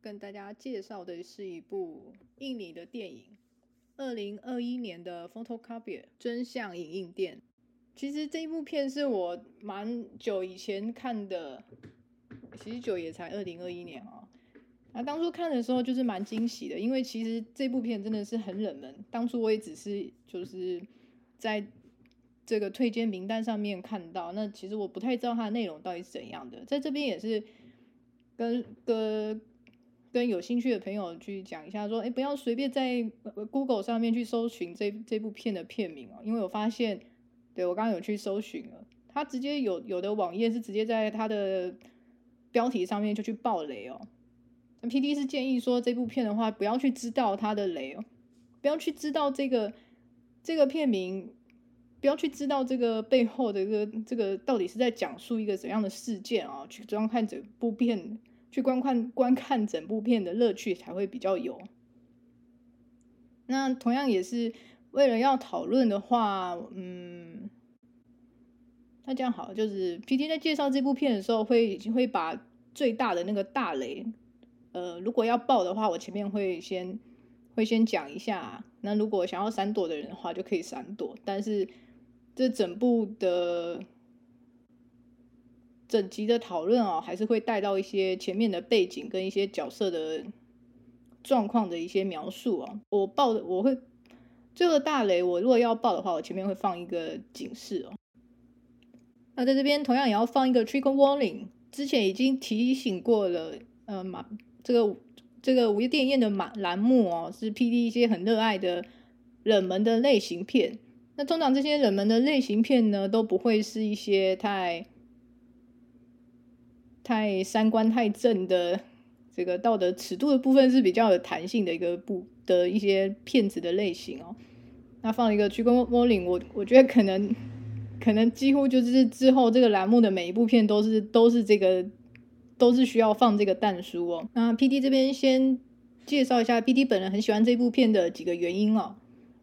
跟大家介绍的是一部印尼的电影，二零二一年的《Photo Copy》真相影印店。其实这一部片是我蛮久以前看的，其实久也才二零二一年啊。那当初看的时候就是蛮惊喜的，因为其实这部片真的是很冷门。当初我也只是就是在这个推荐名单上面看到，那其实我不太知道它的内容到底是怎样的。在这边也是跟跟。跟有兴趣的朋友去讲一下，说，哎，不要随便在 Google 上面去搜寻这这部片的片名哦，因为我发现，对，我刚刚有去搜寻了，他直接有有的网页是直接在他的标题上面就去爆雷哦。PD 是建议说，这部片的话，不要去知道它的雷哦，不要去知道这个这个片名，不要去知道这个背后的这个这个到底是在讲述一个怎样的事件啊，去观看整部片。去观看观看整部片的乐趣才会比较有。那同样也是为了要讨论的话，嗯，那这样好，就是 P T 在介绍这部片的时候会会把最大的那个大雷，呃，如果要爆的话，我前面会先会先讲一下。那如果想要闪躲的人的话，就可以闪躲。但是这整部的。整集的讨论啊，还是会带到一些前面的背景跟一些角色的状况的一些描述啊。我爆的我会这个大雷，我如果要爆的话，我前面会放一个警示哦。那在这边同样也要放一个 trigger warning，之前已经提醒过了。呃，马这个这个午夜电影院的马栏目哦，是 PD 一些很热爱的冷门的类型片。那通常这些冷门的类型片呢，都不会是一些太。太三观太正的这个道德尺度的部分是比较有弹性的一个部的一些片子的类型哦。那放一个鞠躬摸领我我觉得可能可能几乎就是之后这个栏目的每一部片都是都是这个都是需要放这个但书哦。那 PD 这边先介绍一下 PD 本人很喜欢这部片的几个原因哦。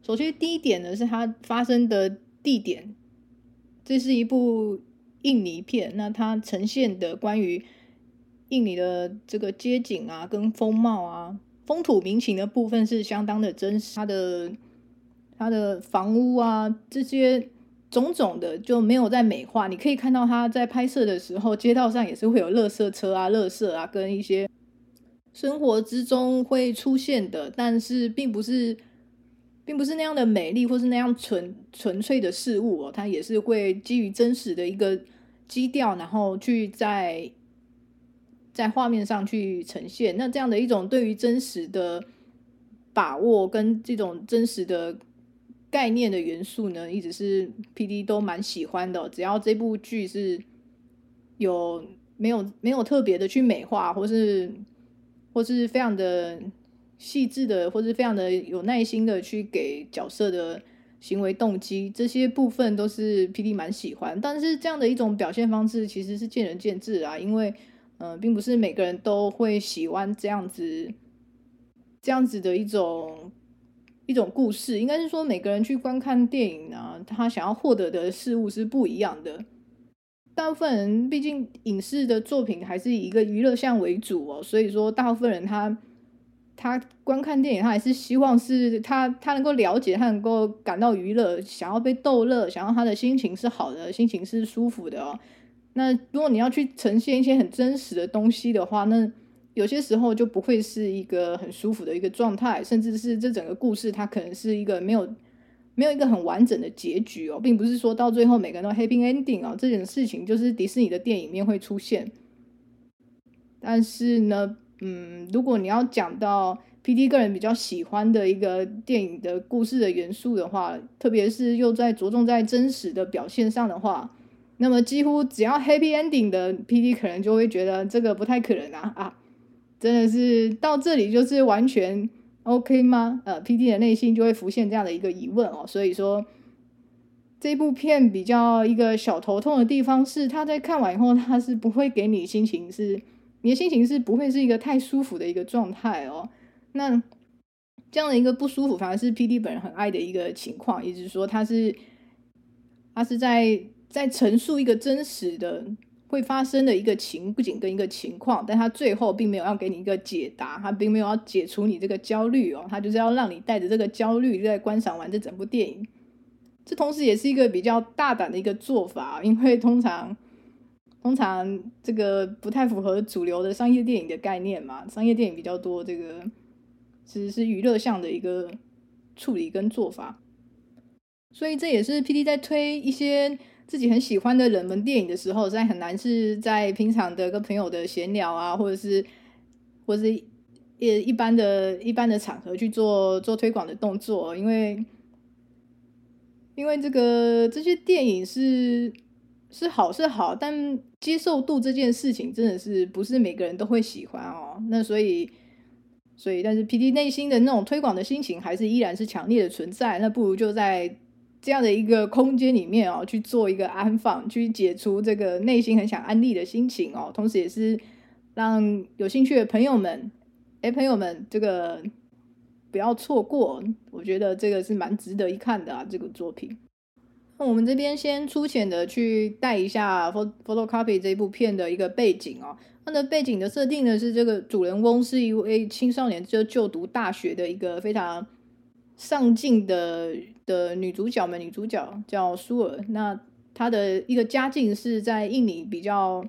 首先第一点呢是它发生的地点，这是一部。印尼片，那它呈现的关于印尼的这个街景啊，跟风貌啊、风土民情的部分是相当的真实。它的它的房屋啊，这些种种的就没有在美化。你可以看到它在拍摄的时候，街道上也是会有垃圾车啊、垃圾啊，跟一些生活之中会出现的，但是并不是。并不是那样的美丽，或是那样纯纯粹的事物哦，它也是会基于真实的一个基调，然后去在在画面上去呈现。那这样的一种对于真实的把握，跟这种真实的概念的元素呢，一直是 PD 都蛮喜欢的。只要这部剧是有没有没有特别的去美化，或是或是非常的。细致的，或是非常的有耐心的去给角色的行为动机，这些部分都是 PD 蛮喜欢。但是这样的一种表现方式其实是见仁见智啊，因为嗯、并不是每个人都会喜欢这样子这样子的一种一种故事。应该是说，每个人去观看电影啊，他想要获得的事物是不一样的。大部分人毕竟影视的作品还是以一个娱乐项为主哦，所以说大部分人他。他观看电影，他还是希望是他他能够了解，他能够感到娱乐，想要被逗乐，想要他的心情是好的，心情是舒服的哦。那如果你要去呈现一些很真实的东西的话，那有些时候就不会是一个很舒服的一个状态，甚至是这整个故事它可能是一个没有没有一个很完整的结局哦，并不是说到最后每个人都 happy ending 哦，这件事情就是迪士尼的电影面会出现，但是呢。嗯，如果你要讲到 PD 个人比较喜欢的一个电影的故事的元素的话，特别是又在着重在真实的表现上的话，那么几乎只要 happy ending 的 PD 可能就会觉得这个不太可能啊啊！真的是到这里就是完全 OK 吗？呃，PD 的内心就会浮现这样的一个疑问哦。所以说，这部片比较一个小头痛的地方是，他在看完以后，他是不会给你心情是。你的心情是不会是一个太舒服的一个状态哦。那这样的一个不舒服，反而是 PD 本人很爱的一个情况，也就是说，他是他是在在陈述一个真实的会发生的一个情景跟一个情况，但他最后并没有要给你一个解答，他并没有要解除你这个焦虑哦，他就是要让你带着这个焦虑在观赏完这整部电影。这同时也是一个比较大胆的一个做法，因为通常通常这个不太符合主流的商业电影的概念嘛，商业电影比较多这个其实是娱乐向的一个处理跟做法。所以这也是 PD 在推一些自己很喜欢的冷门电影的时候，在很难是在平常的跟朋友的闲聊啊，或者是或者是一一般的一般的场合去做做推广的动作，因为因为这个这些电影是是好是好，但接受度这件事情真的是不是每个人都会喜欢哦。那所以所以，但是 PD 内心的那种推广的心情还是依然是强烈的存在。那不如就在。这样的一个空间里面哦，去做一个安放，去解除这个内心很想安利的心情哦，同时也是让有兴趣的朋友们，哎，朋友们，这个不要错过，我觉得这个是蛮值得一看的啊，这个作品。那我们这边先粗浅的去带一下《Photocopy》这部片的一个背景哦，它的背景的设定呢是这个主人翁是一位青少年，就就读大学的一个非常上进的的女主角们，女主角叫苏尔。那她的一个家境是在印尼比较，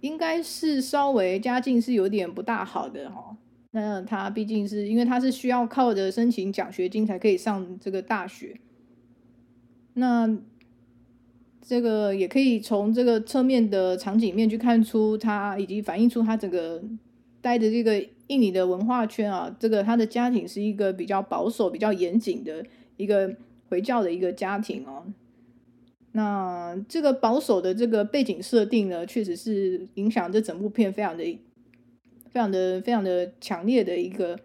应该是稍微家境是有点不大好的哈。那她毕竟是因为她是需要靠着申请奖学金才可以上这个大学。那这个也可以从这个侧面的场景面去看出他，以及反映出他整个待的这个。印尼的文化圈啊，这个他的家庭是一个比较保守、比较严谨的一个回教的一个家庭哦。那这个保守的这个背景设定呢，确实是影响这整部片非常的、非常的、非常的强烈的一个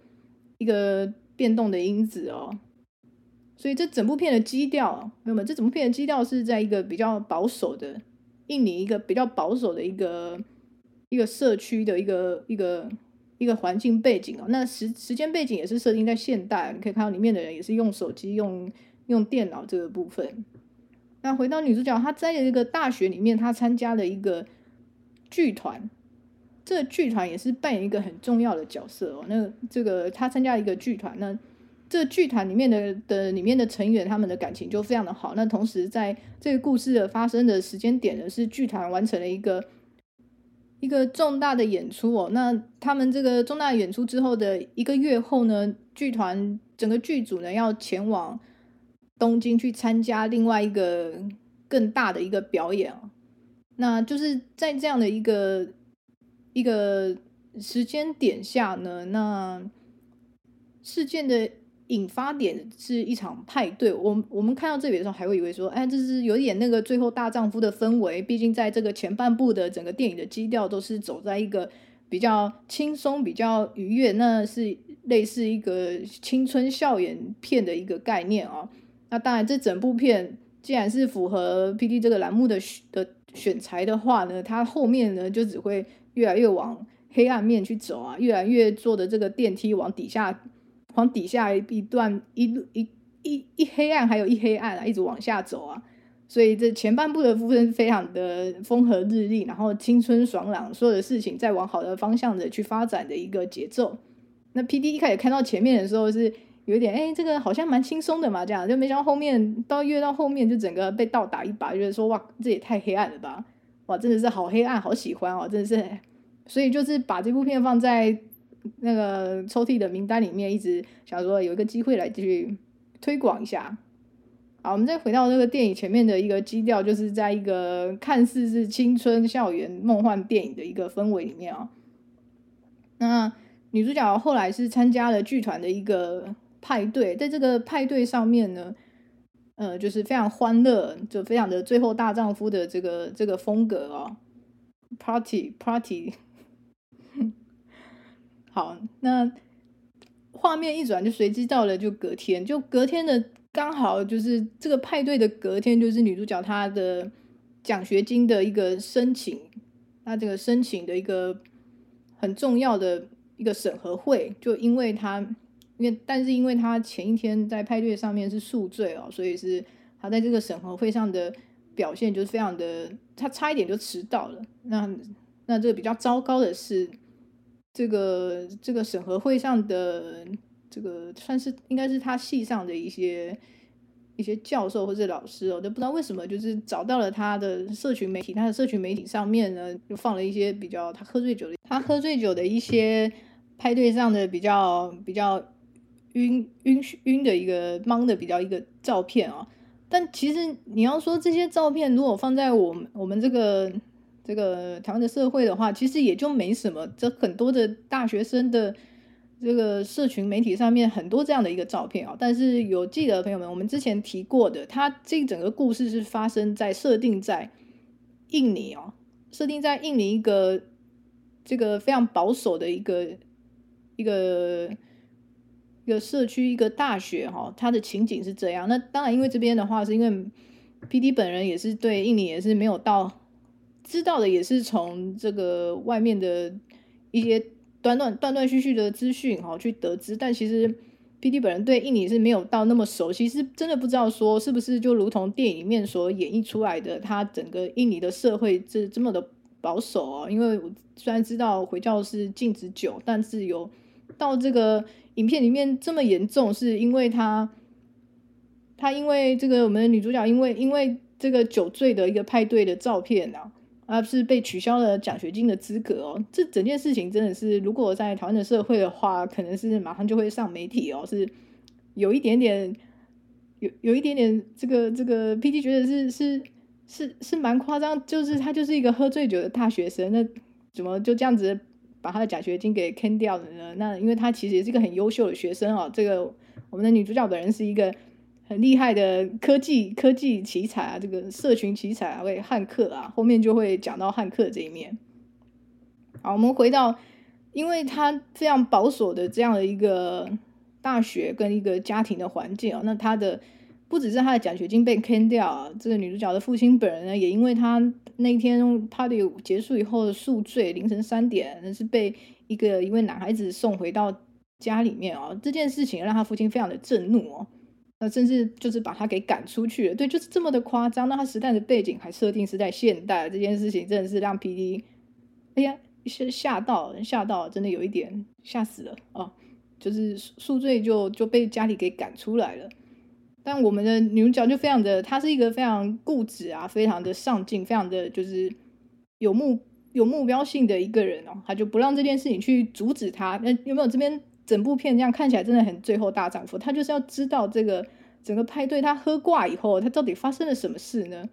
一个变动的因子哦。所以这整部片的基调，朋友们，这整部片的基调是在一个比较保守的印尼一个比较保守的一个一个社区的一个一个。一个环境背景哦，那时时间背景也是设定在现代，你可以看到里面的人也是用手机、用用电脑这个部分。那回到女主角，她在一个大学里面，她参加了一个剧团，这剧团也是扮演一个很重要的角色哦。那这个她参加一个剧团，那这剧团里面的的里面的成员，他们的感情就非常的好。那同时，在这个故事的发生的时间点呢，是剧团完成了一个。一个重大的演出哦，那他们这个重大演出之后的一个月后呢，剧团整个剧组呢要前往东京去参加另外一个更大的一个表演哦，那就是在这样的一个一个时间点下呢，那事件的。引发点是一场派对，我我们看到这里的时候还会以为说，哎，这是有一点那个最后大丈夫的氛围。毕竟在这个前半部的整个电影的基调都是走在一个比较轻松、比较愉悦，那是类似一个青春校园片的一个概念啊。那当然，这整部片既然是符合 PD 这个栏目的的选材的话呢，它后面呢就只会越来越往黑暗面去走啊，越来越坐的这个电梯往底下。往底下一段一路一一一黑暗，还有一黑暗啊，一直往下走啊。所以这前半部的部分是非常的风和日丽，然后青春爽朗，所有的事情在往好的方向的去发展的一个节奏。那 PD 一开始看到前面的时候是有点哎，这个好像蛮轻松的嘛，这样就没想到后面到越到后面就整个被倒打一把，觉得说哇，这也太黑暗了吧，哇，真的是好黑暗，好喜欢哦，真的是。所以就是把这部片放在。那个抽屉的名单里面，一直想说有一个机会来继续推广一下。好，我们再回到这个电影前面的一个基调，就是在一个看似是青春校园梦幻电影的一个氛围里面啊。那女主角后来是参加了剧团的一个派对，在这个派对上面呢，呃，就是非常欢乐，就非常的最后大丈夫的这个这个风格哦，party party。好，那画面一转，就随机到了就隔天，就隔天的刚好就是这个派对的隔天，就是女主角她的奖学金的一个申请，她这个申请的一个很重要的一个审核会，就因为她因为但是因为她前一天在派对上面是宿醉哦，所以是他在这个审核会上的表现就是非常的，他差一点就迟到了。那那这个比较糟糕的是，这个这个审核会上的这个算是应该是他系上的一些。一些教授或者老师哦，都不知道为什么，就是找到了他的社群媒体，他的社群媒体上面呢，就放了一些比较他喝醉酒的，他喝醉酒的一些派对上的比较比较晕晕晕的一个懵的比较一个照片哦。但其实你要说这些照片如果放在我们我们这个这个台湾的社会的话，其实也就没什么。这很多的大学生的。这个社群媒体上面很多这样的一个照片啊，但是有记得朋友们，我们之前提过的，它这整个故事是发生在设定在印尼哦，设定在印尼一个这个非常保守的一个一个一个社区一个大学哈，它的情景是这样。那当然，因为这边的话，是因为 PD 本人也是对印尼也是没有到知道的，也是从这个外面的一些。断断断断续续的资讯哈，去得知，但其实 PD 本人对印尼是没有到那么熟悉，是真的不知道说是不是就如同电影里面所演绎出来的，他整个印尼的社会这这么的保守哦。因为我虽然知道回教是禁止酒，但是有到这个影片里面这么严重，是因为他他因为这个我们的女主角因为因为这个酒醉的一个派对的照片啊。而是被取消了奖学金的资格哦，这整件事情真的是，如果在台湾的社会的话，可能是马上就会上媒体哦，是有一点点，有有一点点这个这个 PD 觉得是是是是蛮夸张，就是他就是一个喝醉酒的大学生，那怎么就这样子把他的奖学金给坑掉了呢？那因为他其实也是一个很优秀的学生哦，这个我们的女主角本人是一个。很厉害的科技科技奇才啊，这个社群奇才啊，会骇客啊，后面就会讲到汉克这一面。好，我们回到，因为他非常保守的这样的一个大学跟一个家庭的环境啊，那他的不只是他的奖学金被坑掉啊，这个女主角的父亲本人呢，也因为他那天 party 结束以后的宿醉，凌晨三点，那是被一个一位男孩子送回到家里面啊，这件事情让他父亲非常的震怒哦。那甚至就是把他给赶出去了，对，就是这么的夸张。那他时代的背景还设定是在现代，这件事情真的是让 PD，哎呀，吓吓到，吓到，真的有一点吓死了哦。就是宿醉就就被家里给赶出来了。但我们的女主角就非常的，她是一个非常固执啊，非常的上进，非常的就是有目有目标性的一个人哦。她就不让这件事情去阻止她。那有没有这边？整部片这样看起来真的很最后大丈夫，他就是要知道这个整个派对他喝挂以后，他到底发生了什么事呢？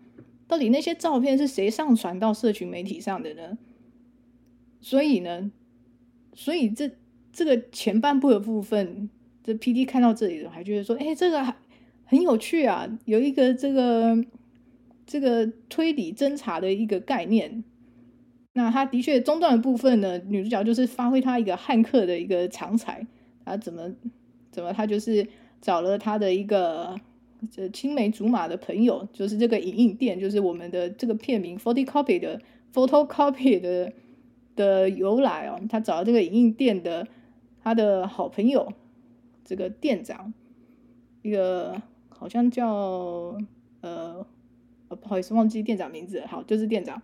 到底那些照片是谁上传到社群媒体上的呢？所以呢，所以这这个前半部的部分，这 PD 看到这里的还觉得说，哎，这个很有趣啊，有一个这个这个推理侦查的一个概念。那他的确中段的部分呢，女主角就是发挥她一个汉克的一个长才，她怎么怎么，她就是找了她的一个这青梅竹马的朋友，就是这个影印店，就是我们的这个片名 photocopy 的 photocopy 的的由来哦，他找了这个影印店的他的好朋友，这个店长，一个好像叫呃，不好意思忘记店长名字，好，就是店长。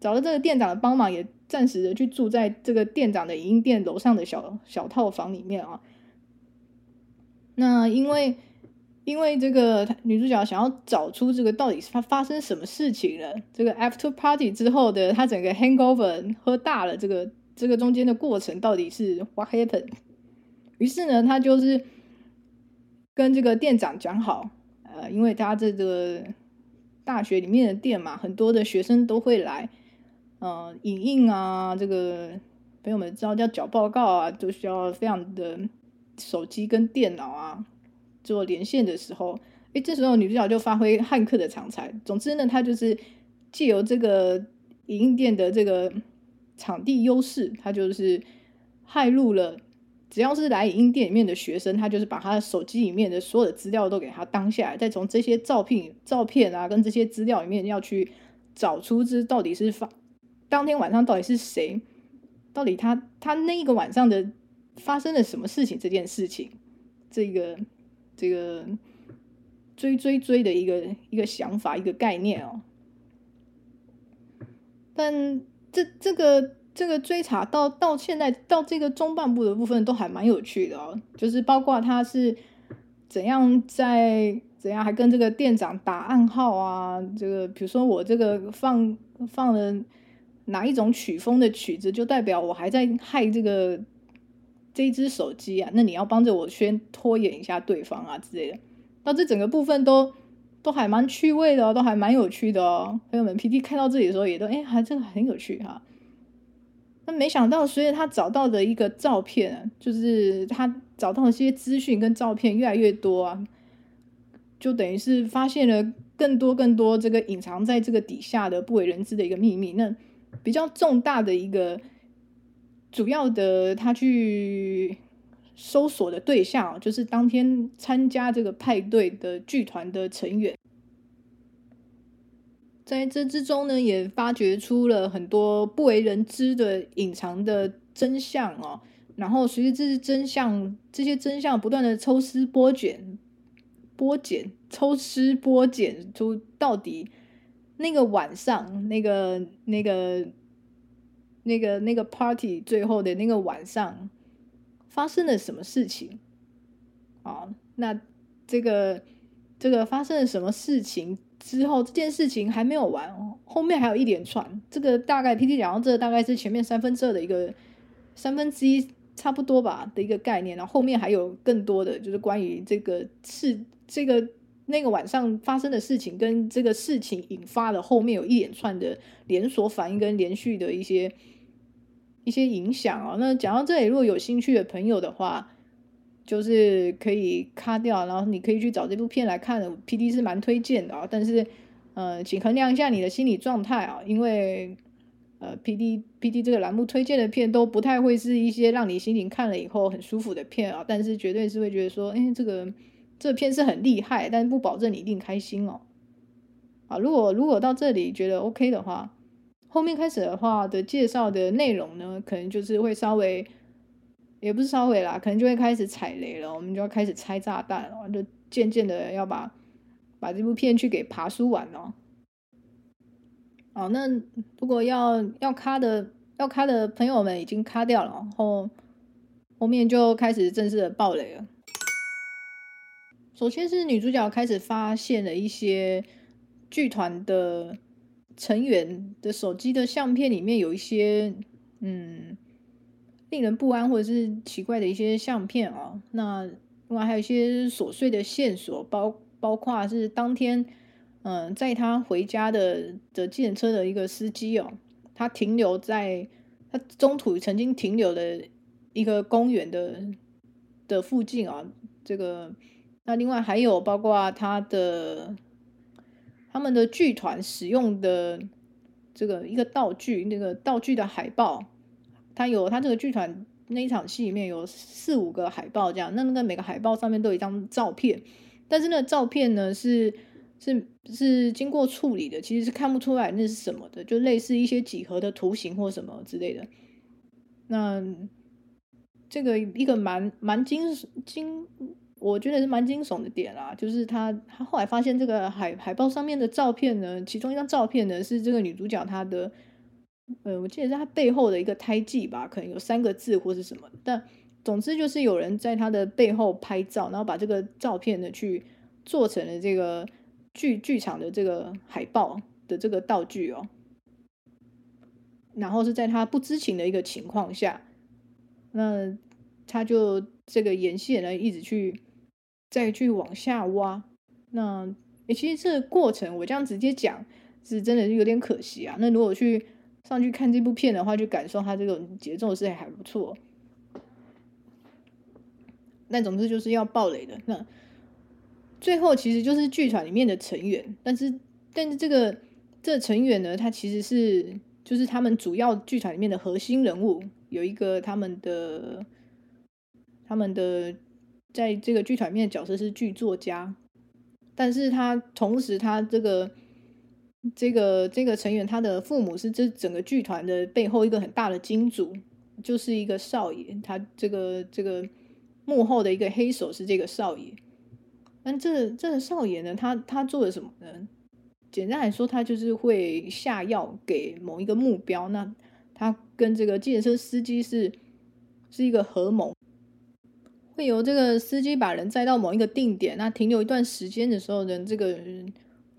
找了这个店长的帮忙，也暂时的去住在这个店长的影印店楼上的小小套房里面啊。那因为因为这个女主角想要找出这个到底是发发生什么事情了，这个 after party 之后的她整个 hangover 喝大了，这个这个中间的过程到底是 what happened？于是呢，她就是跟这个店长讲好，呃，因为他这个大学里面的店嘛，很多的学生都会来。呃，影印啊，这个朋友们知道叫缴报告啊，都需要非常的手机跟电脑啊做连线的时候，诶，这时候女主角就发挥汉克的长才。总之呢，她就是借由这个影印店的这个场地优势，她就是害入了，只要是来影印店里面的学生，她就是把她的手机里面的所有的资料都给他当下来，再从这些照片、照片啊跟这些资料里面要去找出这到底是发。当天晚上到底是谁？到底他他那一个晚上的发生了什么事情？这件事情，这个这个追追追的一个一个想法，一个概念哦。但这这个这个追查到到现在到这个中半部的部分都还蛮有趣的哦，就是包括他是怎样在怎样还跟这个店长打暗号啊，这个比如说我这个放放了哪一种曲风的曲子，就代表我还在害这个这一只手机啊，那你要帮着我先拖延一下对方啊之类的，到这整个部分都。都还蛮趣味的，都还蛮有趣的哦。朋友们，PD 看到这里的时候也都哎，还真的很有趣哈。那没想到，随着他找到的一个照片，就是他找到的这些资讯跟照片越来越多啊，就等于是发现了更多更多这个隐藏在这个底下的不为人知的一个秘密。那比较重大的一个主要的，他去。搜索的对象就是当天参加这个派对的剧团的成员，在这之中呢，也发掘出了很多不为人知的隐藏的真相哦。然后随着这些真相，这些真相不断的抽丝剥茧、剥茧、抽丝剥茧出到底那个晚上，那个、那个、那个、那个 party 最后的那个晚上。发生了什么事情？啊，那这个这个发生了什么事情之后，这件事情还没有完，后面还有一连串。这个大概 P T 讲到这，大概是前面三分之二的一个三分之一差不多吧的一个概念，然后后面还有更多的就是关于这个事，这个那个晚上发生的事情跟这个事情引发的后面有一连串的连锁反应跟连续的一些。一些影响啊、那讲到这里，如果有兴趣的朋友的话，就是可以卡掉，然后你可以去找这部片来看。PD 是蛮推荐的啊、但是呃，请衡量一下你的心理状态啊，因为呃，PD PD 这个栏目推荐的片都不太会是一些让你心情看了以后很舒服的片啊，但是绝对是会觉得说，哎，这个这片是很厉害，但是不保证你一定开心哦。啊，如果如果到这里觉得 OK 的话。后面开始的话的介绍的内容呢，可能就是会稍微，也不是稍微啦，可能就会开始踩雷了。我们就要开始拆炸弹了，就渐渐的要把把这部片去给爬梳完了。好，那如果要要卡的要卡的朋友们已经卡掉了，然后后面就开始正式的爆雷了。首先是女主角开始发现了一些剧团的。成员的手机的相片里面有一些嗯令人不安或者是奇怪的一些相片啊，那另外还有一些琐碎的线索，包包括是当天嗯载他回家的的计程车的一个司机哦，他停留在他中途曾经停留的一个公园的的附近啊，这个那另外还有包括他的。他们的剧团使用的这个一个道具，那个道具的海报，它有它这个剧团那一场戏里面有四五个海报这样，那那个每个海报上面都有一张照片，但是那个照片呢是是是经过处理的，其实是看不出来那是什么的，就类似一些几何的图形或什么之类的。那这个一个蛮蛮惊惊。我觉得是蛮惊悚的点啦，就是他他后来发现这个海海报上面的照片呢，其中一张照片呢是这个女主角她的，呃，我记得是她背后的一个胎记吧，可能有三个字或是什么，但总之就是有人在她的背后拍照，然后把这个照片呢去做成了这个剧剧场的这个海报的这个道具哦，然后是在她不知情的一个情况下，那他就这个演戏呢一直去。再去往下挖，那其实这个过程我这样直接讲是真的是有点可惜啊。那如果去上去看这部片的话，就感受它这种节奏是还不错。那总之就是要爆雷的。那最后其实就是剧团里面的成员，但是但是这个这成员呢，他其实是就是他们主要剧团里面的核心人物，有一个他们的他们的。在这个剧团面的角色是剧作家，但是他同时他这个这个这个成员他的父母是这整个剧团的背后一个很大的金主，就是一个少爷，他这个这个幕后的一个黑手是这个少爷。但这这个少爷呢，他他做了什么呢？简单来说，他就是会下药给某一个目标。那他跟这个健身司机是是一个合谋，会由这个司机把人载到某一个定点，那停留一段时间的时候呢，这个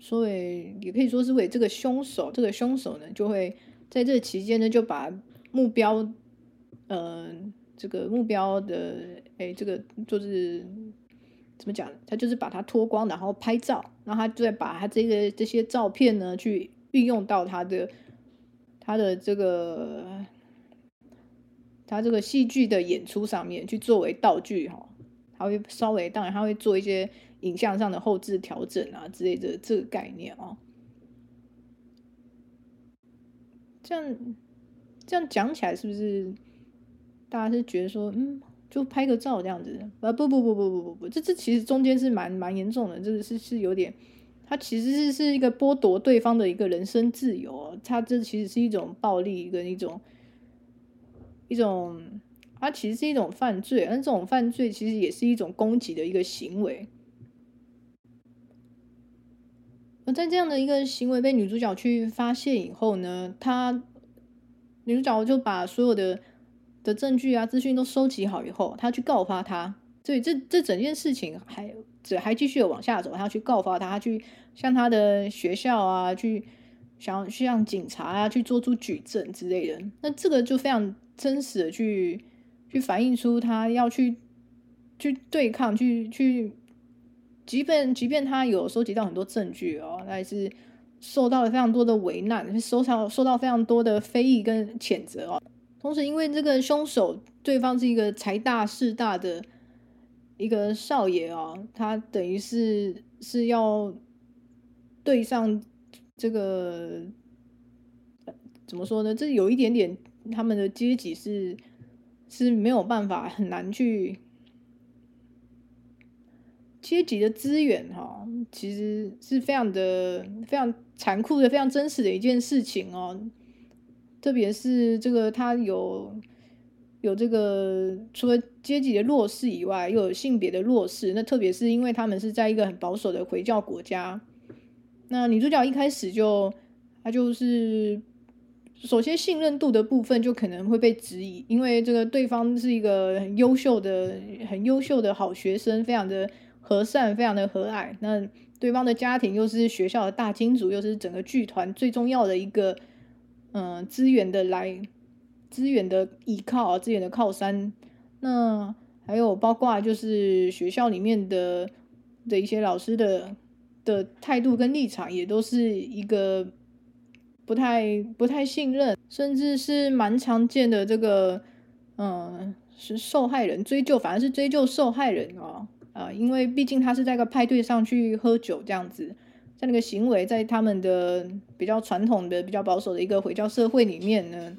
所谓也可以说是为这个凶手，这个凶手呢就会在这期间呢就把目标，呃，这个目标的，哎，这个就是。怎么讲？他就是把它脱光，然后拍照，然后他就再把他这个这些照片呢，去运用到他的他的这个他这个戏剧的演出上面，去作为道具哈。他会稍微，当然他会做一些影像上的后置调整啊之类的这个概念哦。这样这样讲起来，是不是大家是觉得说，嗯？就拍个照这样子，啊不不不不不不不，这这其实中间是蛮蛮严重的，这个是是有点，它其实是是一个剥夺对方的一个人身自由，它这其实是一种暴力跟一种一种，它其实是一种犯罪，而这种犯罪其实也是一种攻击的一个行为。而在这样的一个行为被女主角去发现以后呢，她女主角就把所有的。的证据啊，资讯都收集好以后，他去告发他，所以这这整件事情还这还继续往下走，她要去告发他，他去向他的学校啊，去想去向警察啊去做出举证之类的。那这个就非常真实的去去反映出他要去去对抗，去去，即便即便他有收集到很多证据哦，还是受到了非常多的为难，受到受到非常多的非议跟谴责哦。同时，因为这个凶手对方是一个财大势大的一个少爷哦，他等于是是要对上这个怎么说呢？这有一点点他们的阶级是是没有办法很难去阶级的资源哈，其实是非常的非常残酷的、非常真实的一件事情哦。特别是这个，他有有这个，除了阶级的弱势以外，又有性别的弱势。那特别是因为他们是在一个很保守的回教国家。那女主角一开始就，她就是首先信任度的部分就可能会被质疑，因为这个对方是一个很优秀的、很优秀的好学生，非常的和善，非常的和蔼。那对方的家庭又是学校的大金主，又是整个剧团最重要的一个。嗯，资源的来，资源的依靠啊，资源的靠山。那还有包括就是学校里面的的一些老师的的态度跟立场，也都是一个不太不太信任，甚至是蛮常见的这个，嗯，是受害人追究，反而是追究受害人哦，啊，因为毕竟他是在个派对上去喝酒这样子。在那个行为，在他们的比较传统的、比较保守的一个回教社会里面呢，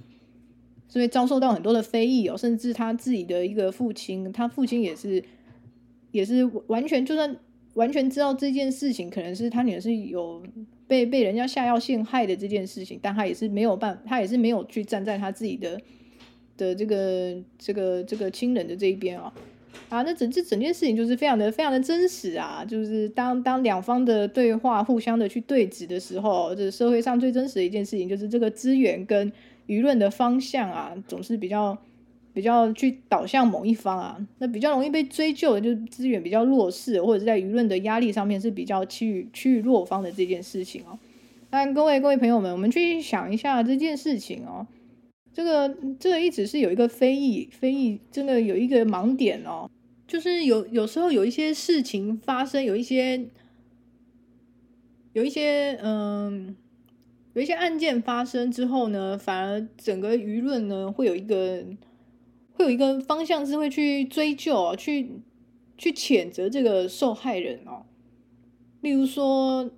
所以遭受到很多的非议哦，甚至他自己的一个父亲，他父亲也是，也是完全就算完全知道这件事情，可能是他女儿是有被被人家下药陷害的这件事情，但他也是没有办，他也是没有去站在他自己的的这个这个这个亲人的这一边啊。啊，那整这整件事情就是非常的非常的真实啊！就是当当两方的对话互相的去对峙的时候，这社会上最真实的一件事情就是这个资源跟舆论的方向啊，总是比较比较去导向某一方啊。那比较容易被追究的就是资源比较弱势，或者是在舆论的压力上面是比较趋于趋于弱方的这件事情哦。那各位各位朋友们，我们去想一下这件事情哦。这个这个一直是有一个非议，非议真的有一个盲点哦。就是有有时候有一些事情发生，有一些有一些嗯，有一些案件发生之后呢，反而整个舆论呢会有一个会有一个方向是会去追究，去去谴责这个受害人哦。例如说，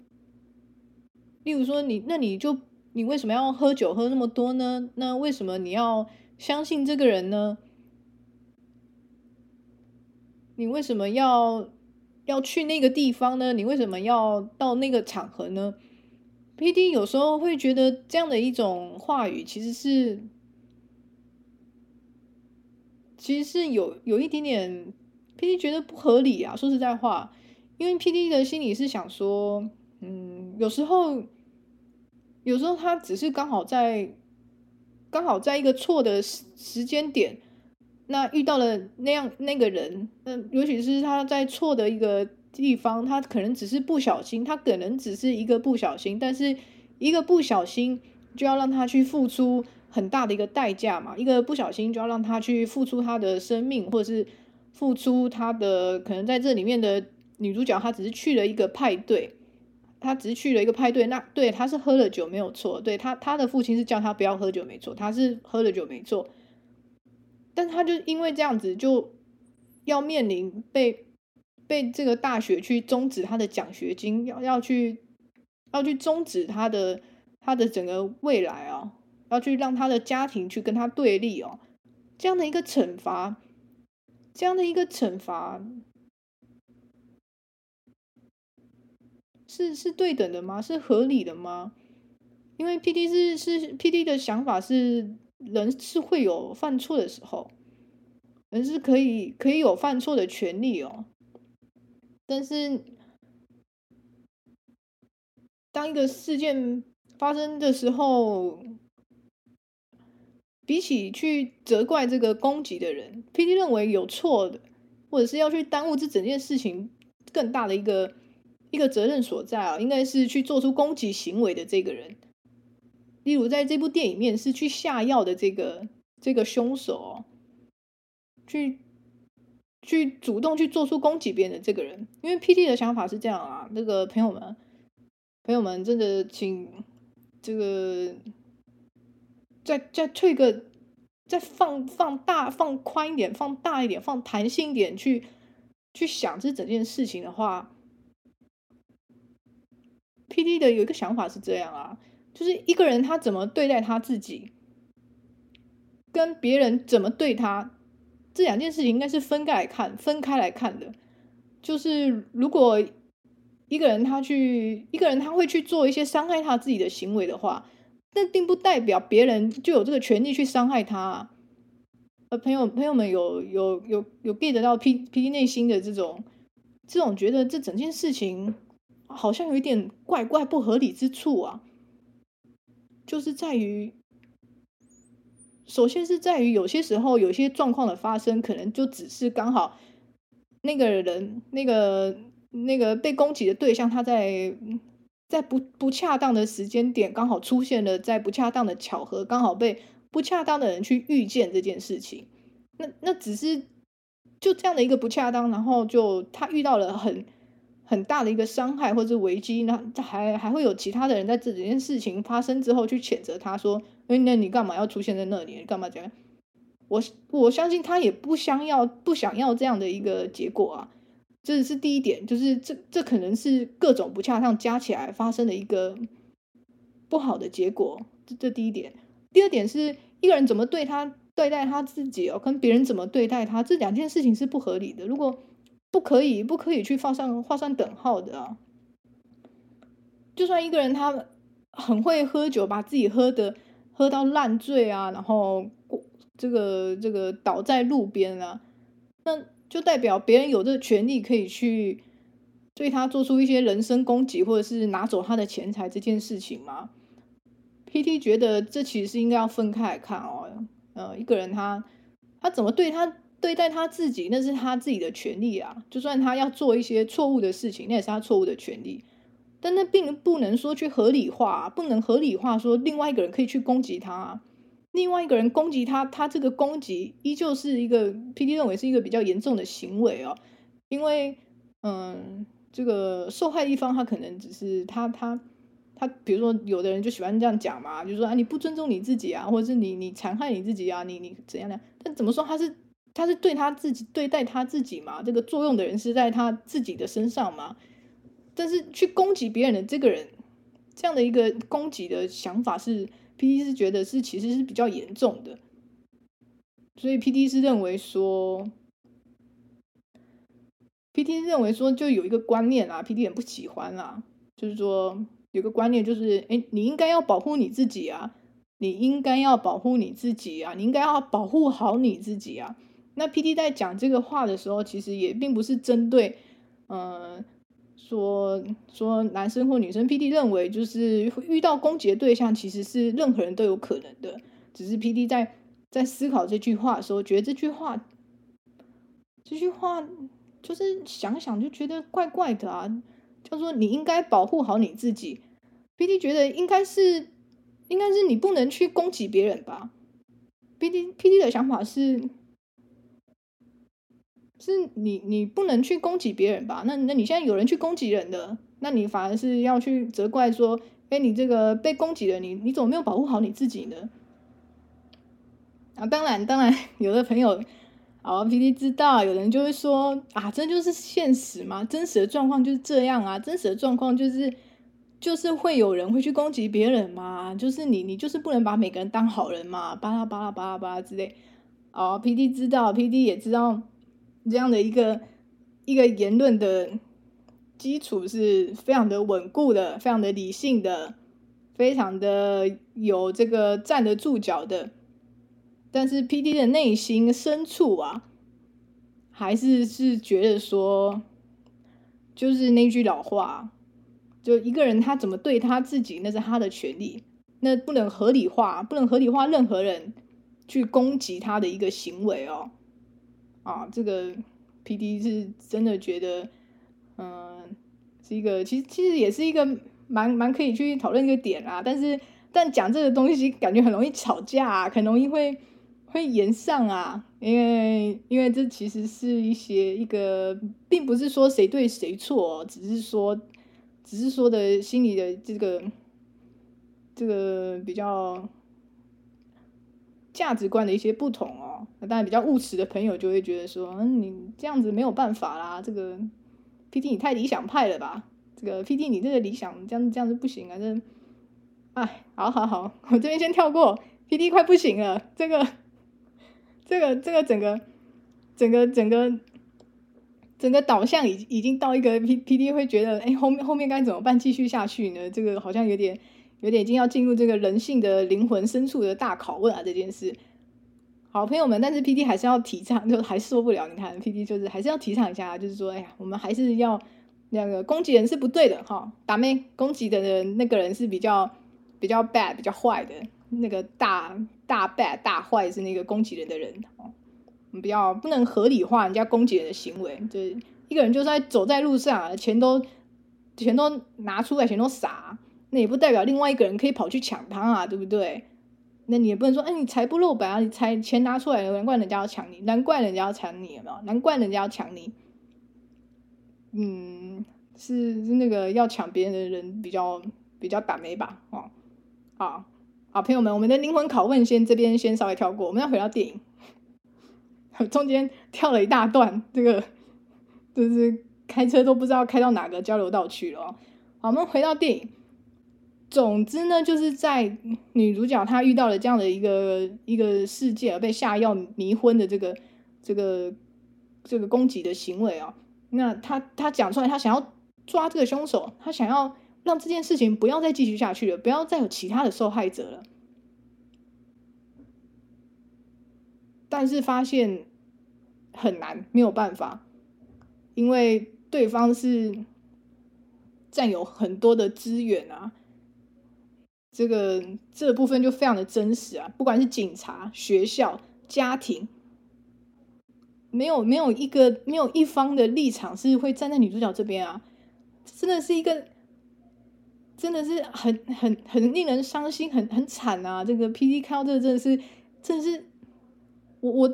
例如说你那你就你为什么要喝酒喝那么多呢？那为什么你要相信这个人呢？你为什么要要去那个地方呢？你为什么要到那个场合呢？PD 有时候会觉得这样的一种话语其实是，其实是有有一点点，PD 觉得不合理啊。说实在话，因为 PD 的心里是想说，嗯，有时候，有时候他只是刚好在，刚好在一个错的时时间点，那遇到了那样那个人，那尤其是他在错的一个地方，他可能只是不小心，他可能只是一个不小心，但是一个不小心就要让他去付出很大的一个代价嘛，一个不小心就要让他去付出他的生命，或者是付出他的可能在这里面的。女主角她只是去了一个派对，她只是去了一个派对。那对，她是喝了酒没有错。对，她，她的父亲是叫她不要喝酒没错，她是喝了酒没错。但她就因为这样子，就要面临被被这个大学去终止她的奖学金，要要去要去终止她的她的整个未来哦，要去让他的家庭去跟他对立哦，这样的一个惩罚，这样的一个惩罚。是是对等的吗？是合理的吗？因为 PD 是是 PD 的想法是，人是会有犯错的时候，人是可以可以有犯错的权利哦。但是，当一个事件发生的时候，比起去责怪这个攻击的人，PD 认为有错的，或者是要去耽误这整件事情更大的一个。一个责任所在啊，应该是去做出攻击行为的这个人，例如在这部电影里面是去下药的这个这个凶手哦，去去主动去做出攻击别人的这个人，因为 PD 的想法是这样啊，那个朋友们，朋友们真的请这个再再退个，再放放大放宽一点，放大一点，放弹性一点去去想这整件事情的话。PD 的有一个想法是这样啊，就是一个人他怎么对待他自己，跟别人怎么对他，这两件事情应该是分开来看，分开来看的。就是如果一个人他去，一个人他会去做一些伤害他自己的行为的话，那并不代表别人就有这个权利去伤害他啊。呃，朋友朋友们有有有有 get 到 P PD 内心的这种这种觉得这整件事情。好像有一点怪怪不合理之处啊，就是在于，首先是在于有些时候有些状况的发生，可能就只是刚好那个人那个那个被攻击的对象，他在在不不恰当的时间点刚好出现了，在不恰当的巧合，刚好被不恰当的人去遇见这件事情，那那只是就这样的一个不恰当，然后就他遇到了很。很大的一个伤害或者是危机，那还还会有其他的人在这件事情发生之后去谴责他说：“哎，那你干嘛要出现在那里？你干嘛这样？”我我相信他也不想要不想要这样的一个结果啊。这是第一点，就是这这可能是各种不恰当加起来发生的一个不好的结果。这这第一点。第二点是一个人怎么对他对待他自己哦，跟别人怎么对待他，这两件事情是不合理的。如果不可以，不可以去画上画上等号的啊！就算一个人他很会喝酒，把自己喝的喝到烂醉啊，然后这个这个倒在路边啊，那就代表别人有这个权利可以去对他做出一些人身攻击，或者是拿走他的钱财这件事情吗？PT 觉得这其实是应该要分开来看哦。呃，一个人他他怎么对他？对待他自己，那是他自己的权利啊。就算他要做一些错误的事情，那也是他错误的权利。但那并不能说去合理化，不能合理化说另外一个人可以去攻击他。另外一个人攻击他，他这个攻击依旧是一个 PD 认为是一个比较严重的行为哦。因为，嗯，这个受害一方他可能只是他他他，比如说有的人就喜欢这样讲嘛，就是说啊你不尊重你自己啊，或者是你你残害你自己啊，你你怎样的？但怎么说他是？他是对他自己对待他自己嘛？这个作用的人是在他自己的身上嘛？但是去攻击别人的这个人，这样的一个攻击的想法是 PD 是觉得是其实是比较严重的，所以 PD 是认为说，PD 认为说就有一个观念啊，PD 很不喜欢啊，就是说有个观念就是，哎，你应该要保护你自己啊，你应该要保护你自己啊，你应该要保护好你自己啊。那 PD 在讲这个话的时候，其实也并不是针对，呃，说说男生或女生，PD 认为就是遇到攻击的对象其实是任何人都有可能的，只是 PD 在在思考这句话的时候，觉得这句话这句话就是想想就觉得怪怪的啊，叫做你应该保护好你自己。PD 觉得应该是应该是你不能去攻击别人吧。PD PD 的想法是。是你，你不能去攻击别人吧？那那你现在有人去攻击人的，那你反而是要去责怪说，哎，你这个被攻击了，你你怎么没有保护好你自己呢？啊，当然，当然，有的朋友，哦，PD 知道，有人就会说，啊，这就是现实嘛，真实的状况就是这样啊，真实的状况就是就是会有人会去攻击别人嘛，就是你你就是不能把每个人当好人嘛，巴拉巴拉巴拉巴拉之类。哦，PD 知道，PD 也知道。这样的一个一个言论的基础是非常的稳固的，非常的理性的，非常的有这个站得住脚的。但是 PD 的内心深处啊，还是是觉得说，就是那句老话，就一个人他怎么对他自己，那是他的权利，那不能合理化，不能合理化任何人去攻击他的一个行为哦。啊，这个 PD 是真的觉得，嗯，是一个其实其实也是一个蛮蛮可以去讨论一个点啊。但是但讲这个东西，感觉很容易吵架啊，很容易会会延上啊。因为因为这其实是一些一个，并不是说谁对谁错，只是说只是说的心里的这个这个比较。价值观的一些不同哦，那当然比较务实的朋友就会觉得说，嗯，你这样子没有办法啦，这个 PD 你太理想派了吧？这个 PD 你这个理想这样这样子不行啊，这，哎，好好好，我这边先跳过，PD 快不行了，这个，这个这个整个整个整个整个导向已已经到一个 P PD 会觉得，哎，后面后面该怎么办？继续下去呢？这个好像有点。有点已经要进入这个人性的灵魂深处的大拷问啊！这件事，好朋友们，但是 PD 还是要提倡，就还受不了。你看 PD 就是还是要提倡一下，就是说，哎呀，我们还是要那个攻击人是不对的哈。打妹攻击的人，那个人是比较比较 bad、比较坏的，那个大大 bad 大坏是那个攻击人的人哦。我们不要不能合理化人家攻击人的行为，就是一个人就在走在路上，钱都钱都拿出来，钱都撒。那也不代表另外一个人可以跑去抢他啊，对不对？那你也不能说，哎，你财不露白啊，你财钱拿出来了，难怪人家要抢你，难怪人家要抢你，有没有？难怪人家要抢你。嗯，是是那个要抢别人的人比较比较倒霉吧？哦，好，好，朋友们，我们的灵魂拷问先这边先稍微跳过，我们要回到电影，中间跳了一大段，这个就是开车都不知道开到哪个交流道去了。好，我们回到电影。总之呢，就是在女主角她遇到了这样的一个一个事件，而被下药迷昏的这个这个这个攻击的行为啊，那她她讲出来，她想要抓这个凶手，她想要让这件事情不要再继续下去了，不要再有其他的受害者了，但是发现很难，没有办法，因为对方是占有很多的资源啊。这个这个部分就非常的真实啊，不管是警察、学校、家庭，没有没有一个没有一方的立场是会站在女主角这边啊，真的是一个，真的是很很很令人伤心，很很惨啊！这个 PD 看到这个真的是，真的是，我我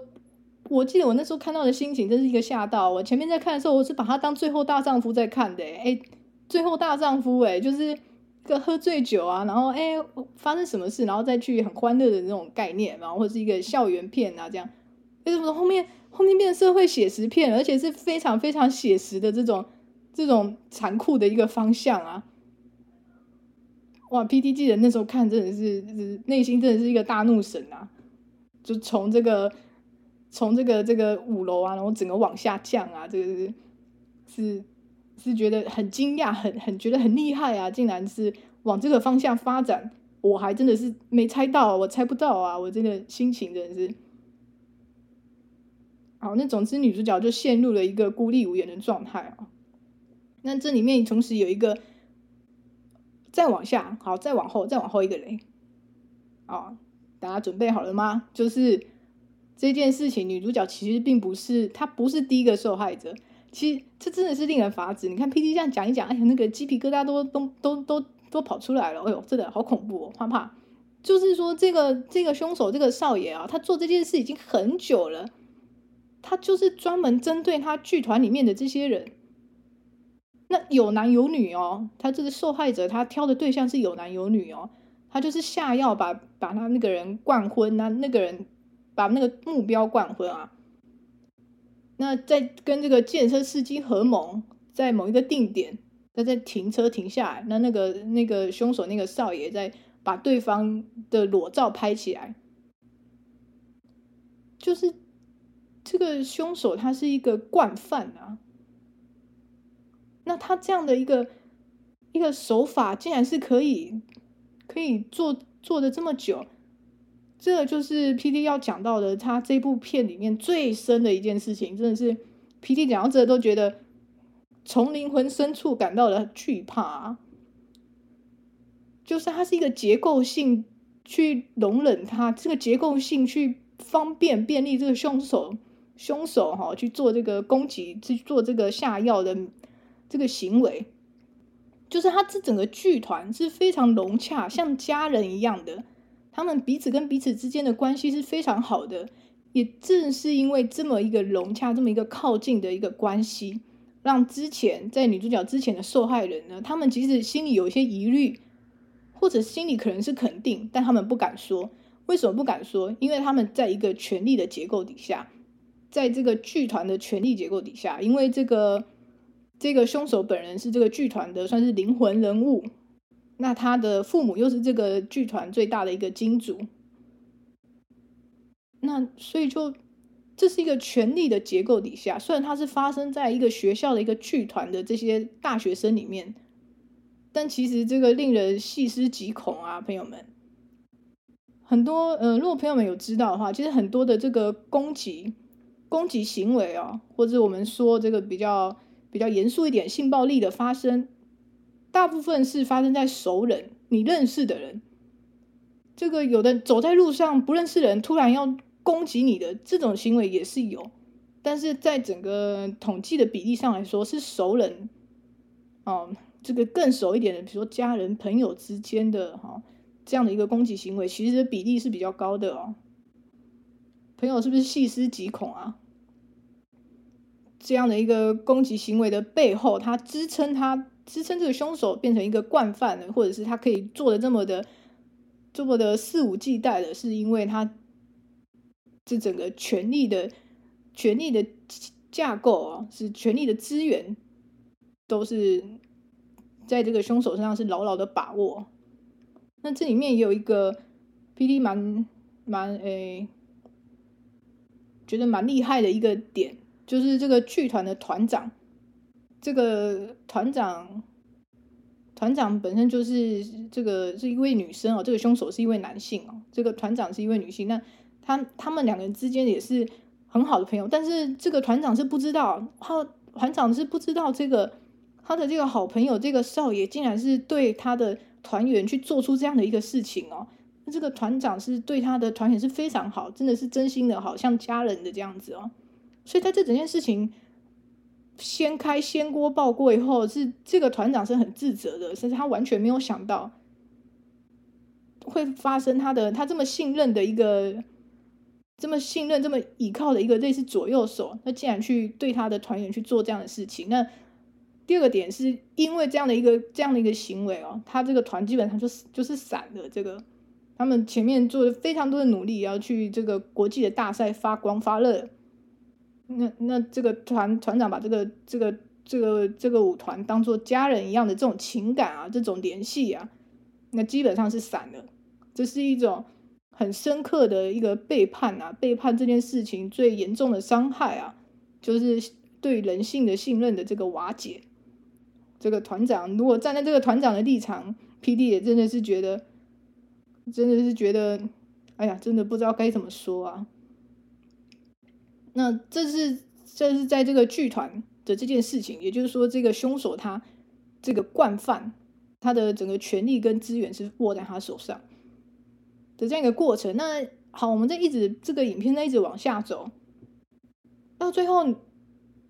我记得我那时候看到的心情真是一个吓到。我前面在看的时候，我是把它当最后大丈夫在看的，哎，最后大丈夫，哎，就是。个喝醉酒啊，然后哎，发生什么事，然后再去很欢乐的那种概念，然后或者是一个校园片啊，这样。为什么后面后面变社会写实片，而且是非常非常写实的这种这种残酷的一个方向啊？哇！PD 记得那时候看真的是，是内心真的是一个大怒神啊！就从这个从这个这个五楼啊，然后整个往下降啊，这个是是。是觉得很惊讶，很很觉得很厉害啊！竟然是往这个方向发展，我还真的是没猜到，我猜不到啊！我真的心情真的是……好，那总之女主角就陷入了一个孤立无援的状态啊。那这里面同时有一个，再往下，好，再往后，再往后一个雷，啊，大家准备好了吗？就是这件事情，女主角其实并不是，她不是第一个受害者。其实这真的是令人发指。你看 PD 这样讲一讲，哎呀，那个鸡皮疙瘩都都都都都跑出来了。哎呦，真的好恐怖哦，怕怕。就是说，这个这个凶手这个少爷啊，他做这件事已经很久了，他就是专门针对他剧团里面的这些人。那有男有女哦，他这个受害者，他挑的对象是有男有女哦，他就是下药把把他那个人灌昏，那那个人把那个目标灌昏啊。那在跟这个建设司机合谋，在某一个定点，他在停车停下来，那那个那个凶手那个少爷在把对方的裸照拍起来，就是这个凶手他是一个惯犯啊。那他这样的一个一个手法，竟然是可以可以做做的这么久，这就是 PD 要讲到的，他这部片里面最深的一件事情，真的是 PD 讲到这都觉得从灵魂深处感到了惧怕，就是它是一个结构性去容忍他，这个结构性去方便便利这个凶手凶手哈去做这个攻击，去做这个下药的。这个行为，就是他这整个剧团是非常融洽，像家人一样的。他们彼此跟彼此之间的关系是非常好的。也正是因为这么一个融洽、这么一个靠近的一个关系，让之前在女主角之前的受害人呢，他们即使心里有一些疑虑，或者心里可能是肯定，但他们不敢说。为什么不敢说？因为他们在一个权力的结构底下，在这个剧团的权力结构底下，因为这个。这个凶手本人是这个剧团的算是灵魂人物，那他的父母又是这个剧团最大的一个金主，那所以就这是一个权力的结构底下，虽然它是发生在一个学校的一个剧团的这些大学生里面，但其实这个令人细思极恐啊，朋友们，很多呃，如果朋友们有知道的话，其实很多的这个攻击攻击行为啊，或者我们说这个比较。比较严肃一点，性暴力的发生，大部分是发生在熟人，你认识的人。这个有的走在路上不认识的人突然要攻击你的这种行为也是有，但是在整个统计的比例上来说，是熟人哦，这个更熟一点的，比如说家人、朋友之间的哈、哦、这样的一个攻击行为，其实比例是比较高的哦。朋友是不是细思极恐啊？这样的一个攻击行为的背后，它支撑它支撑这个凶手变成一个惯犯了，或者是他可以做的这么的这么的肆无忌惮的，是因为他这整个权力的权力的架构啊，是权力的资源都是在这个凶手身上是牢牢的把握。那这里面也有一个 PD 蛮蛮诶，觉得蛮厉害的一个点。就是这个剧团的团长，这个团长，团长本身就是这个是一位女生哦，这个凶手是一位男性哦，这个团长是一位女性，那他他们两个人之间也是很好的朋友，但是这个团长是不知道，他团长是不知道这个他的这个好朋友这个少爷竟然是对他的团员去做出这样的一个事情哦，那这个团长是对他的团员是非常好，真的是真心的好，像家人的这样子哦。所以在这整件事情掀开掀锅爆锅以后，是这个团长是很自责的，甚至他完全没有想到会发生他的他这么信任的一个这么信任这么倚靠的一个类似左右手，那竟然去对他的团员去做这样的事情。那第二个点是因为这样的一个这样的一个行为哦，他这个团基本上就是就是散的。这个他们前面做了非常多的努力，要去这个国际的大赛发光发热。那那这个团团长把这个这个这个这个舞团当做家人一样的这种情感啊，这种联系啊，那基本上是散了。这是一种很深刻的一个背叛啊，背叛这件事情最严重的伤害啊，就是对人性的信任的这个瓦解。这个团长如果站在这个团长的立场，PD 也真的是觉得，真的是觉得，哎呀，真的不知道该怎么说啊。那这是这是在这个剧团的这件事情，也就是说，这个凶手他这个惯犯，他的整个权力跟资源是握在他手上的这样一个过程。那好，我们在一直这个影片在一直往下走，到最后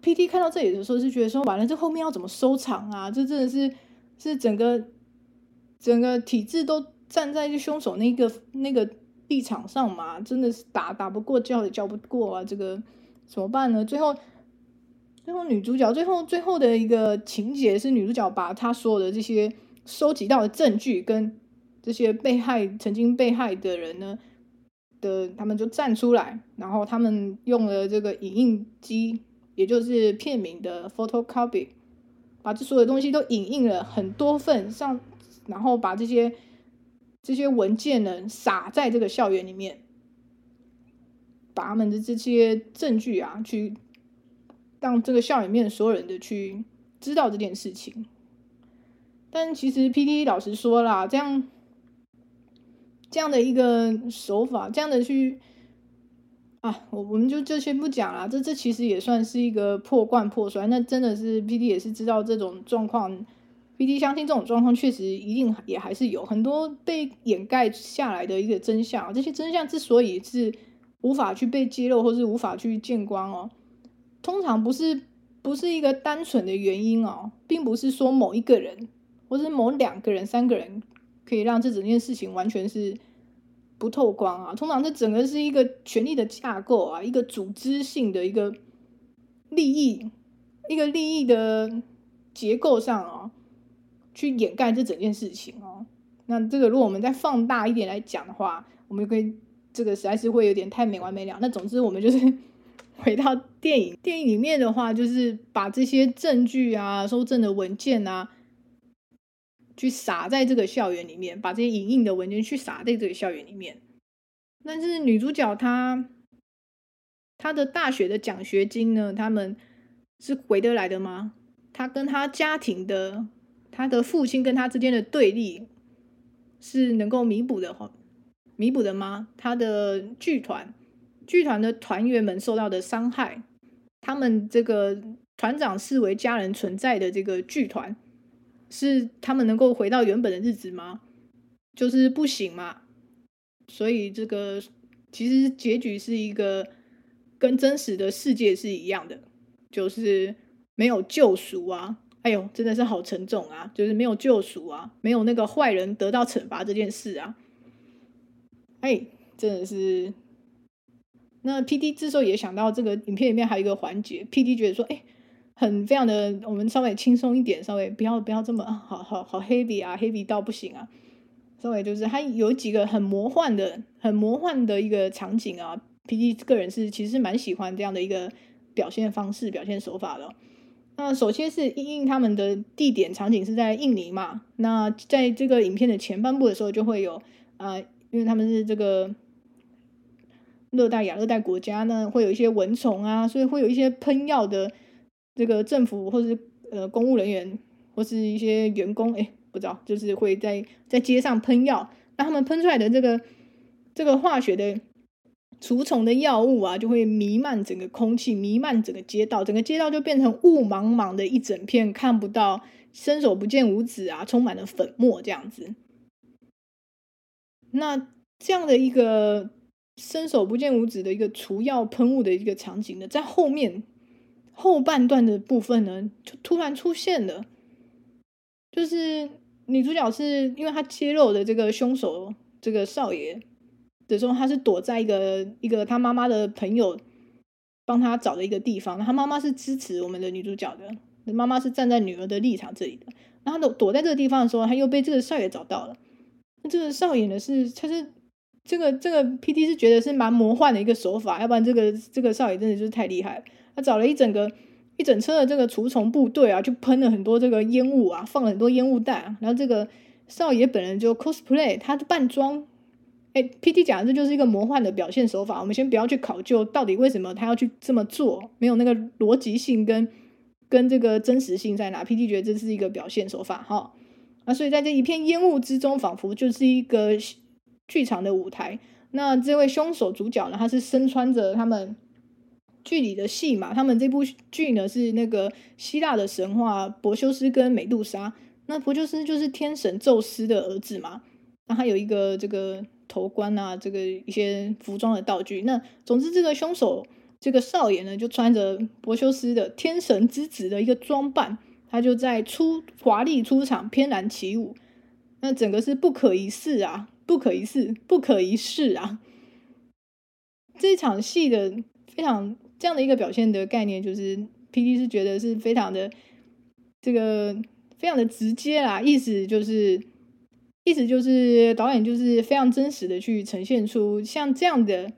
，PT 看到这里的时候是觉得说，完了，这后面要怎么收场啊？这真的是是整个整个体制都站在这凶手那个那个立场上嘛？真的是打打不过，叫也叫不过啊！这个怎么办呢？最后。最后，女主角最后最后的一个情节是，女主角把她所有的这些收集到的证据跟这些被害曾经被害的人呢的，他们就站出来，然后他们用了这个影印机，也就是片名的 photocopy，把这所有的东西都影印了很多份上，然后把这些这些文件呢撒在这个校园里面，把他们的这些证据啊去。让这个校园里面所有人的去知道这件事情，但其实 PT 老实说啦，这样这样的一个手法，这样的去啊，我我们就就先不讲了。这这其实也算是一个破罐破摔。那真的是 PT 也是知道这种状况，PT 相信这种状况确实一定也还是有很多被掩盖下来的一个真相。这些真相之所以是无法去被揭露，或是无法去见光哦。通常不是不是一个单纯的原因哦，并不是说某一个人或是某两个人、三个人可以让这整件事情完全是不透光啊。通常这整个是一个权力的架构啊，一个组织性的一个利益、一个利益的结构上啊，去掩盖这整件事情哦。那这个如果我们再放大一点来讲的话，我们可以这个实在是会有点太没完没了。那总之我们就是。回到电影，电影里面的话，就是把这些证据啊、收证的文件啊，去撒在这个校园里面，把这些影印的文件去撒在这个校园里面。但是女主角她，她的大学的奖学金呢，他们是回得来的吗？她跟她家庭的，他的父亲跟他之间的对立，是能够弥补的话，弥补的吗？他的剧团。剧团的团员们受到的伤害，他们这个团长视为家人存在的这个剧团，是他们能够回到原本的日子吗？就是不行嘛。所以这个其实结局是一个跟真实的世界是一样的，就是没有救赎啊！哎呦，真的是好沉重啊！就是没有救赎啊，没有那个坏人得到惩罚这件事啊！哎，真的是。那 P D 之所以也想到这个影片里面还有一个环节，P D 觉得说，哎，很非常的，我们稍微轻松一点，稍微不要不要这么好好好 heavy 啊，heavy 到不行啊，稍微就是它有几个很魔幻的、很魔幻的一个场景啊 P D 个人是其实蛮喜欢这样的一个表现方式、表现手法的。那首先是因应他们的地点场景是在印尼嘛，那在这个影片的前半部的时候就会有啊、因为他们是这个。热带亚热带国家呢，会有一些蚊虫啊，所以会有一些喷药的这个政府或是呃公务人员或是一些员工，哎，不知道，就是会在在街上喷药，那他们喷出来的这个这个化学的除虫的药物啊，就会弥漫整个空气，弥漫整个街道，整个街道就变成雾茫茫的一整片，看不到，伸手不见五指啊，充满了粉末这样子。那这样的一个。伸手不见五指的一个除药喷雾的一个场景呢，在后面后半段的部分呢，就突然出现了。就是女主角是因为她揭露的这个凶手这个少爷的时候，他是躲在一个一个他妈妈的朋友帮他找的一个地方。他妈妈是支持我们的女主角的，妈妈是站在女儿的立场这里的。然后躲躲在这个地方的时候，他又被这个少爷找到了。那这个少爷呢，是他是。这个这个 PT 是觉得是蛮魔幻的一个手法，要不然这个这个少爷真的就是太厉害了。他找了一整个一整车的这个除虫部队啊，就喷了很多这个烟雾啊，放了很多烟雾弹啊。然后这个少爷本人就 cosplay，他的扮装。哎，PT 讲的这就是一个魔幻的表现手法。我们先不要去考究到底为什么他要去这么做，没有那个逻辑性跟跟这个真实性在哪。PT 觉得这是一个表现手法哈。啊，所以在这一片烟雾之中，仿佛就是一个。剧场的舞台，那这位凶手主角呢？他是身穿着他们剧里的戏码，他们这部剧呢是那个希腊的神话，柏修斯跟美杜莎。那柏修斯就是天神宙斯的儿子嘛，那他有一个这个头冠啊，这个一些服装的道具。那总之，这个凶手这个少爷呢，就穿着柏修斯的天神之子的一个装扮，他就在出华丽出场，翩然起舞。那整个是不可一世啊，不可一世，不可一世啊！这场戏的非常这样的一个表现的概念，就是 PD 是觉得是非常的这个非常的直接啦，意思就是意思就是导演就是非常真实的去呈现出像这样的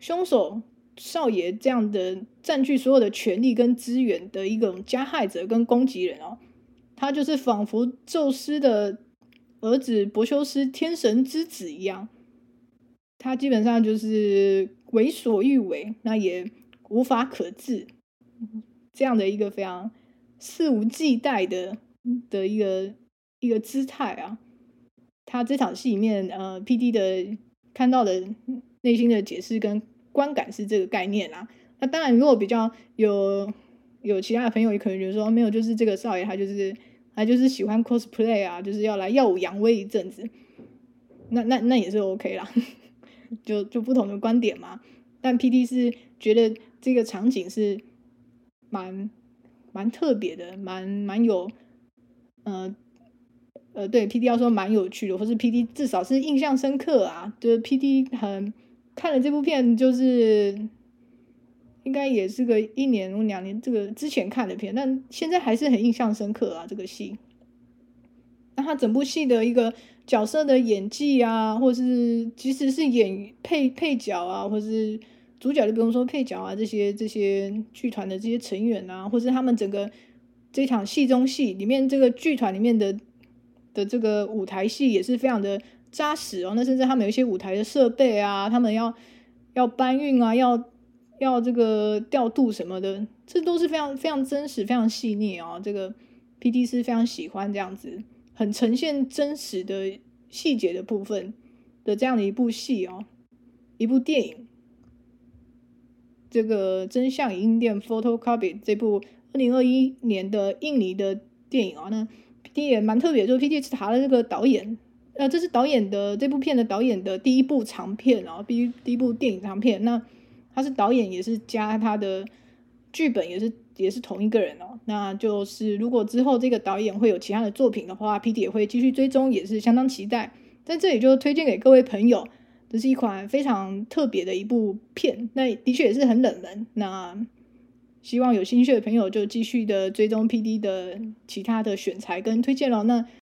凶手少爷这样的占据所有的权力跟资源的一种加害者跟攻击人哦，他就是仿佛宙斯的。儿子柏修斯，天神之子一样，他基本上就是为所欲为，那也无法可治，这样的一个非常肆无忌惮的的一个一个姿态啊。他这场戏里面，呃，PD 的看到的内心的解释跟观感是这个概念啊。那当然，如果比较有有其他的朋友，也可能觉得说没有，就是这个少爷他就是。他就是喜欢 cosplay 啊，就是要来耀武扬威一阵子，那那那也是 OK 啦，就就不同的观点嘛。但 PD 是觉得这个场景是蛮蛮特别的，蛮蛮有，呃呃，对 PD 要说蛮有趣的，或是 PD 至少是印象深刻啊，就是 PD 很看了这部片就是。应该也是个一年两年，这个之前看的片，但现在还是很印象深刻啊。这个戏，那他整部戏的一个角色的演技啊，或是即使是演配配角啊，或是主角就不用说配角啊，这些这些剧团的这些成员啊，或是他们整个这场戏中戏里面这个剧团里面的的这个舞台戏也是非常的扎实哦。那甚至他们有一些舞台的设备啊，他们要要搬运啊，要。要这个调度什么的，这都是非常非常真实、非常细腻啊。这个 PD 是非常喜欢这样子，很呈现真实的细节的部分的这样的一部戏哦，一部电影。这个真相影印店 Photocopy 这部二零二一年的印尼的电影啊，那 PD 也蛮特别，就是 PD 查了这个导演，呃，这是导演的这部片的导演的第一部长片啊，第一第一部电影长片那。他是导演，也是加他的剧本，也是也是同一个人哦。那就是如果之后这个导演会有其他的作品的话，PD 也会继续追踪，也是相当期待。在这里就推荐给各位朋友，这是一款非常特别的一部片。那的确也是很冷门。那希望有兴趣的朋友就继续的追踪 PD 的其他的选材跟推荐喽。那